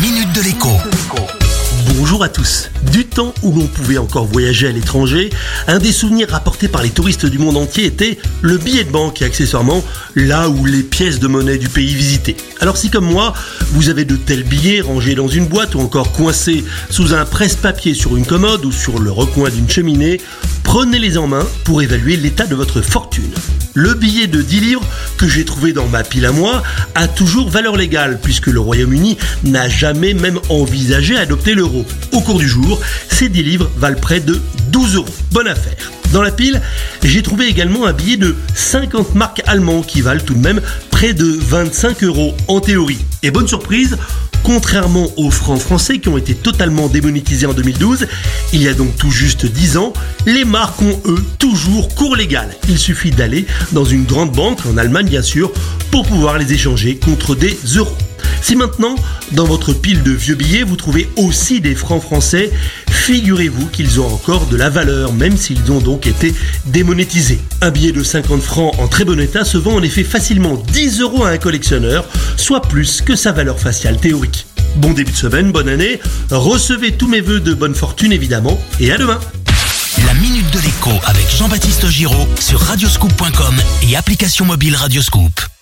minute de l'écho. Bonjour à tous. Du temps où l'on pouvait encore voyager à l'étranger, un des souvenirs rapportés par les touristes du monde entier était le billet de banque et accessoirement là où les pièces de monnaie du pays visité. Alors si comme moi, vous avez de tels billets rangés dans une boîte ou encore coincés sous un presse-papier sur une commode ou sur le recoin d'une cheminée, prenez-les en main pour évaluer l'état de votre fortune. Le billet de 10 livres que j'ai trouvé dans ma pile à moi a toujours valeur légale puisque le Royaume-Uni n'a jamais même envisagé adopter l'euro. Au cours du jour, ces 10 livres valent près de 12 euros. Bonne affaire. Dans la pile, j'ai trouvé également un billet de 50 marques allemands qui valent tout de même près de 25 euros en théorie. Et bonne surprise, Contrairement aux francs français qui ont été totalement démonétisés en 2012, il y a donc tout juste 10 ans, les marques ont eux toujours cours légal. Il suffit d'aller dans une grande banque, en Allemagne bien sûr, pour pouvoir les échanger contre des euros. Si maintenant, dans votre pile de vieux billets, vous trouvez aussi des francs français, figurez-vous qu'ils ont encore de la valeur, même s'ils ont donc été démonétisés. Un billet de 50 francs en très bon état se vend en effet facilement 10 euros à un collectionneur, soit plus que sa valeur faciale théorique. Bon début de semaine, bonne année, recevez tous mes voeux de bonne fortune évidemment, et à demain La minute de l'écho avec Jean-Baptiste Giraud sur radioscoop.com et application mobile Radioscoop.